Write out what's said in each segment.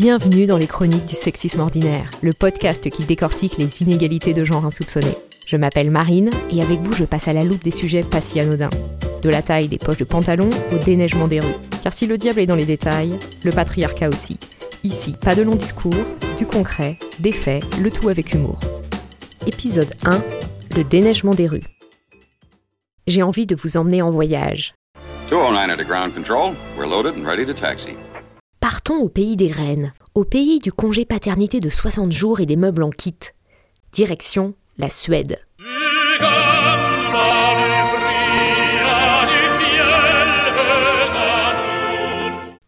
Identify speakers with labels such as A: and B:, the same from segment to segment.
A: Bienvenue dans les chroniques du sexisme ordinaire, le podcast qui décortique les inégalités de genre insoupçonnées. Je m'appelle Marine et avec vous je passe à la loupe des sujets pas si anodins. De la taille des poches de pantalon au déneigement des rues. Car si le diable est dans les détails, le patriarcat aussi. Ici, pas de long discours, du concret, des faits, le tout avec humour. Épisode 1 Le déneigement des rues. J'ai envie de vous emmener en voyage.
B: 209 at ground control. We're loaded and ready to taxi.
A: Partons au pays des reines, au pays du congé paternité de 60 jours et des meubles en kit. Direction la Suède.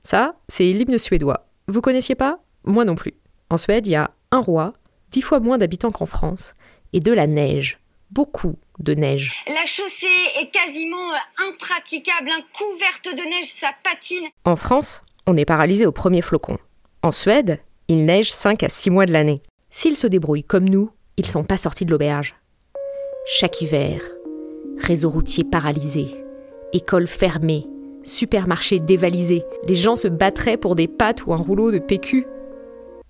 A: Ça, c'est l'hymne suédois. Vous connaissiez pas? Moi non plus. En Suède, il y a un roi, dix fois moins d'habitants qu'en France, et de la neige. Beaucoup de neige.
C: La chaussée est quasiment euh, impraticable, hein, couverte de neige, ça patine.
A: En France, on est paralysé au premier flocon. En Suède, il neige 5 à 6 mois de l'année. S'ils se débrouillent comme nous, ils sont pas sortis de l'auberge. Chaque hiver, réseau routier paralysé, école fermée, supermarché dévalisé, les gens se battraient pour des pâtes ou un rouleau de PQ.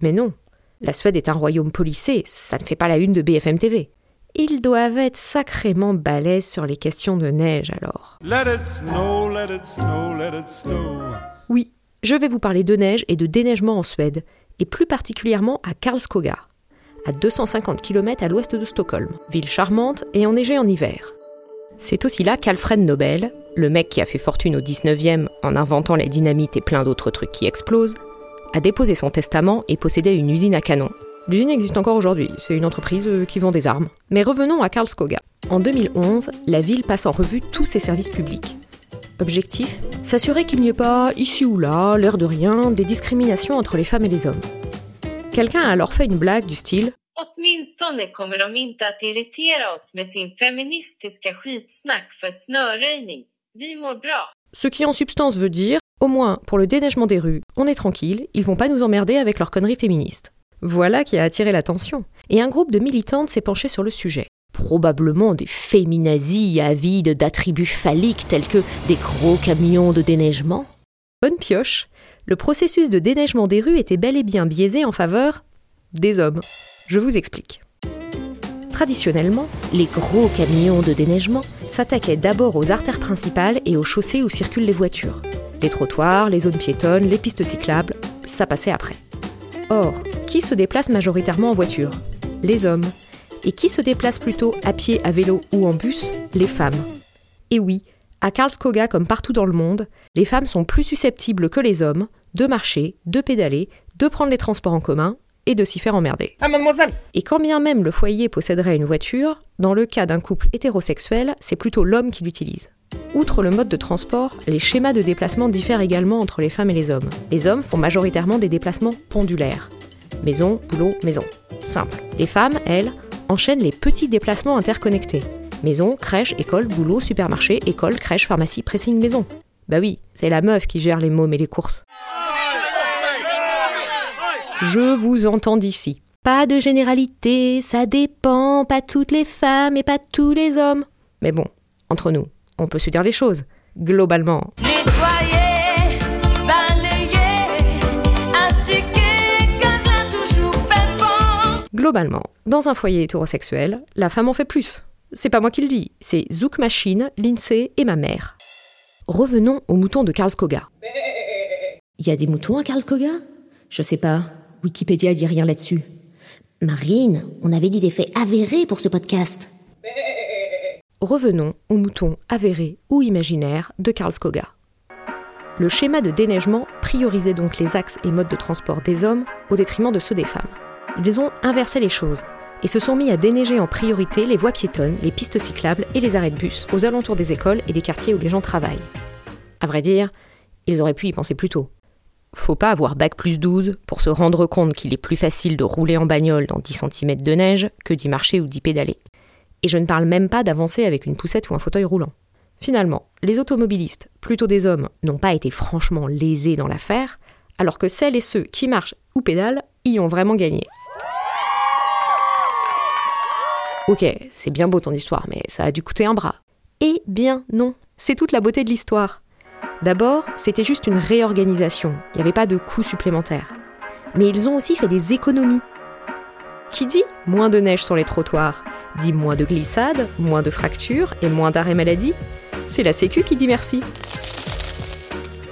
A: Mais non, la Suède est un royaume policé, ça ne fait pas la une de BFM TV. Ils doivent être sacrément balèzes sur les questions de neige alors.
D: Let it snow, let it snow, let it snow.
A: Oui, je vais vous parler de neige et de déneigement en Suède, et plus particulièrement à Karlskoga, à 250 km à l'ouest de Stockholm, ville charmante et enneigée en hiver. C'est aussi là qu'Alfred Nobel, le mec qui a fait fortune au 19e en inventant la dynamite et plein d'autres trucs qui explosent, a déposé son testament et possédait une usine à canon. L'usine existe encore aujourd'hui, c'est une entreprise euh, qui vend des armes. Mais revenons à Karlskoga. En 2011, la ville passe en revue tous ses services publics. Objectif S'assurer qu'il n'y ait pas, ici ou là, l'air de rien, des discriminations entre les femmes et les hommes. Quelqu'un a alors fait une blague du style. Ce qui en substance veut dire, au moins pour le déneigement des rues, on est tranquille, ils vont pas nous emmerder avec leurs conneries féministes. Voilà qui a attiré l'attention. Et un groupe de militantes s'est penché sur le sujet. Probablement des féminazis avides d'attributs phalliques tels que des gros camions de déneigement. Bonne pioche, le processus de déneigement des rues était bel et bien biaisé en faveur des hommes. Je vous explique. Traditionnellement, les gros camions de déneigement s'attaquaient d'abord aux artères principales et aux chaussées où circulent les voitures. Les trottoirs, les zones piétonnes, les pistes cyclables, ça passait après. Or, qui se déplace majoritairement en voiture? Les hommes. Et qui se déplace plutôt à pied, à vélo ou en bus Les femmes. Et oui, à Karlskoga comme partout dans le monde, les femmes sont plus susceptibles que les hommes de marcher, de pédaler, de prendre les transports en commun et de s'y faire emmerder.
D: Ah, mademoiselle
A: Et quand bien même le foyer posséderait une voiture, dans le cas d'un couple hétérosexuel, c'est plutôt l'homme qui l'utilise. Outre le mode de transport, les schémas de déplacement diffèrent également entre les femmes et les hommes. Les hommes font majoritairement des déplacements pendulaires. Maison, boulot, maison. Simple. Les femmes, elles, enchaînent les petits déplacements interconnectés. Maison, crèche, école, boulot, supermarché, école, crèche, pharmacie, pressing, maison. Bah oui, c'est la meuf qui gère les mômes et les courses. Je vous entends d'ici. Pas de généralité, ça dépend, pas toutes les femmes et pas tous les hommes. Mais bon, entre nous, on peut se dire les choses. Globalement, globalement, dans un foyer hétérosexuel, la femme en fait plus. C'est pas moi qui le dis, c'est Zouk Machine, l'INSEE et ma mère. Revenons aux moutons de Karlskoga. Il y a des moutons à Karlskoga Je sais pas. Wikipédia dit rien là-dessus.
E: Marine, on avait dit des faits avérés pour ce podcast.
A: Revenons aux moutons avérés ou imaginaires de Karlskoga. Le schéma de déneigement priorisait donc les axes et modes de transport des hommes au détriment de ceux des femmes. Ils ont inversé les choses et se sont mis à déneiger en priorité les voies piétonnes, les pistes cyclables et les arrêts de bus aux alentours des écoles et des quartiers où les gens travaillent. À vrai dire, ils auraient pu y penser plus tôt. Faut pas avoir bac plus 12 pour se rendre compte qu'il est plus facile de rouler en bagnole dans 10 cm de neige que d'y marcher ou d'y pédaler. Et je ne parle même pas d'avancer avec une poussette ou un fauteuil roulant. Finalement, les automobilistes, plutôt des hommes, n'ont pas été franchement lésés dans l'affaire, alors que celles et ceux qui marchent ou pédalent y ont vraiment gagné. Ok, c'est bien beau ton histoire, mais ça a dû coûter un bras. Eh bien non, c'est toute la beauté de l'histoire. D'abord, c'était juste une réorganisation, il n'y avait pas de coût supplémentaire. mais ils ont aussi fait des économies. Qui dit moins de neige sur les trottoirs dit moins de glissades, moins de fractures et moins d'arrêts maladie. C'est la Sécu qui dit merci.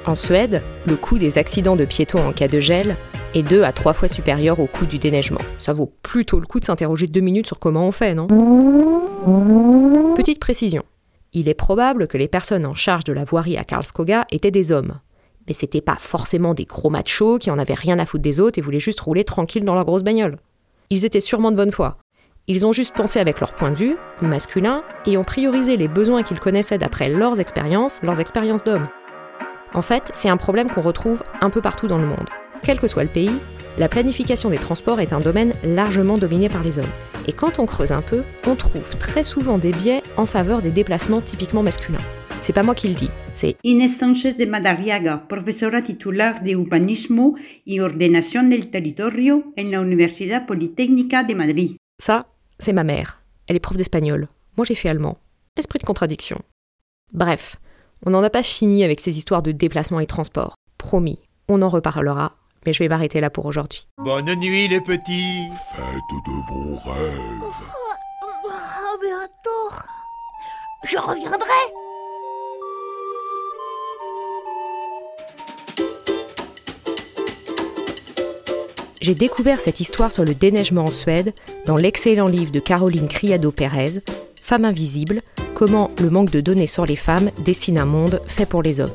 A: En Suède, le coût des accidents de piétons en cas de gel est deux à trois fois supérieur au coût du déneigement. Ça vaut plutôt le coup de s'interroger deux minutes sur comment on fait, non? Petite précision. Il est probable que les personnes en charge de la voirie à Karlskoga étaient des hommes. Mais c'était pas forcément des gros machos qui en avaient rien à foutre des autres et voulaient juste rouler tranquille dans leur grosse bagnole. Ils étaient sûrement de bonne foi. Ils ont juste pensé avec leur point de vue, masculin, et ont priorisé les besoins qu'ils connaissaient d'après leurs expériences, leurs expériences d'hommes. En fait, c'est un problème qu'on retrouve un peu partout dans le monde. Quel que soit le pays, la planification des transports est un domaine largement dominé par les hommes. Et quand on creuse un peu, on trouve très souvent des biais en faveur des déplacements typiquement masculins. C'est pas moi qui le dis, c'est
F: Inés Sánchez de Madariaga, profesora titular de Urbanismo y Ordenación del Territorio en la Universidad Politécnica de Madrid.
A: ça, c'est ma mère. Elle est prof d'espagnol. Moi j'ai fait allemand. Esprit de contradiction. Bref, on n'en a pas fini avec ces histoires de déplacement et transport. Promis, on en reparlera, mais je vais m'arrêter là pour aujourd'hui.
D: Bonne nuit les petits.
G: Faites de bons rêves.
H: Ah, bientôt. Je reviendrai.
A: J'ai découvert cette histoire sur le déneigement en Suède dans l'excellent livre de Caroline Criado Pérez, Femmes invisibles, comment le manque de données sur les femmes dessine un monde fait pour les hommes.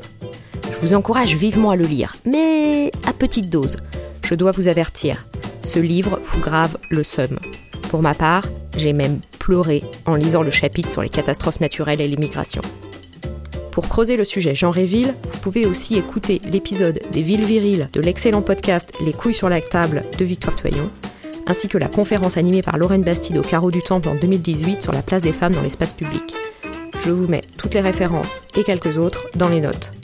A: Je vous encourage vivement à le lire, mais à petite dose. Je dois vous avertir, ce livre vous grave le seum. Pour ma part, j'ai même pleuré en lisant le chapitre sur les catastrophes naturelles et l'immigration. Pour creuser le sujet Jean Réville, vous pouvez aussi écouter l'épisode des villes viriles de l'excellent podcast Les couilles sur la table de Victoire Toyon, ainsi que la conférence animée par Lorraine Bastide au Carreau du Temple en 2018 sur la place des femmes dans l'espace public. Je vous mets toutes les références et quelques autres dans les notes.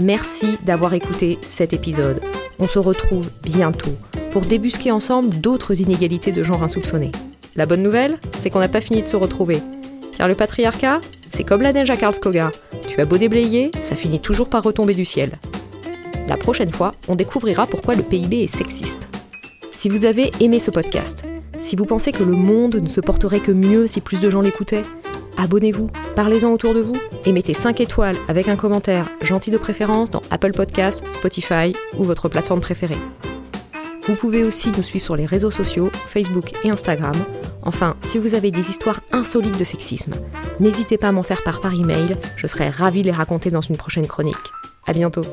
A: Merci d'avoir écouté cet épisode. On se retrouve bientôt pour débusquer ensemble d'autres inégalités de genre insoupçonnées. La bonne nouvelle, c'est qu'on n'a pas fini de se retrouver. Car le patriarcat, c'est comme la neige à Karlskoga. Tu as beau déblayer, ça finit toujours par retomber du ciel. La prochaine fois, on découvrira pourquoi le PIB est sexiste. Si vous avez aimé ce podcast, si vous pensez que le monde ne se porterait que mieux si plus de gens l'écoutaient, abonnez-vous, parlez-en autour de vous et mettez 5 étoiles avec un commentaire gentil de préférence dans Apple Podcasts, Spotify ou votre plateforme préférée. Vous pouvez aussi nous suivre sur les réseaux sociaux, Facebook et Instagram. Enfin, si vous avez des histoires insolites de sexisme, n'hésitez pas à m'en faire part par email, je serai ravie de les raconter dans une prochaine chronique. À bientôt.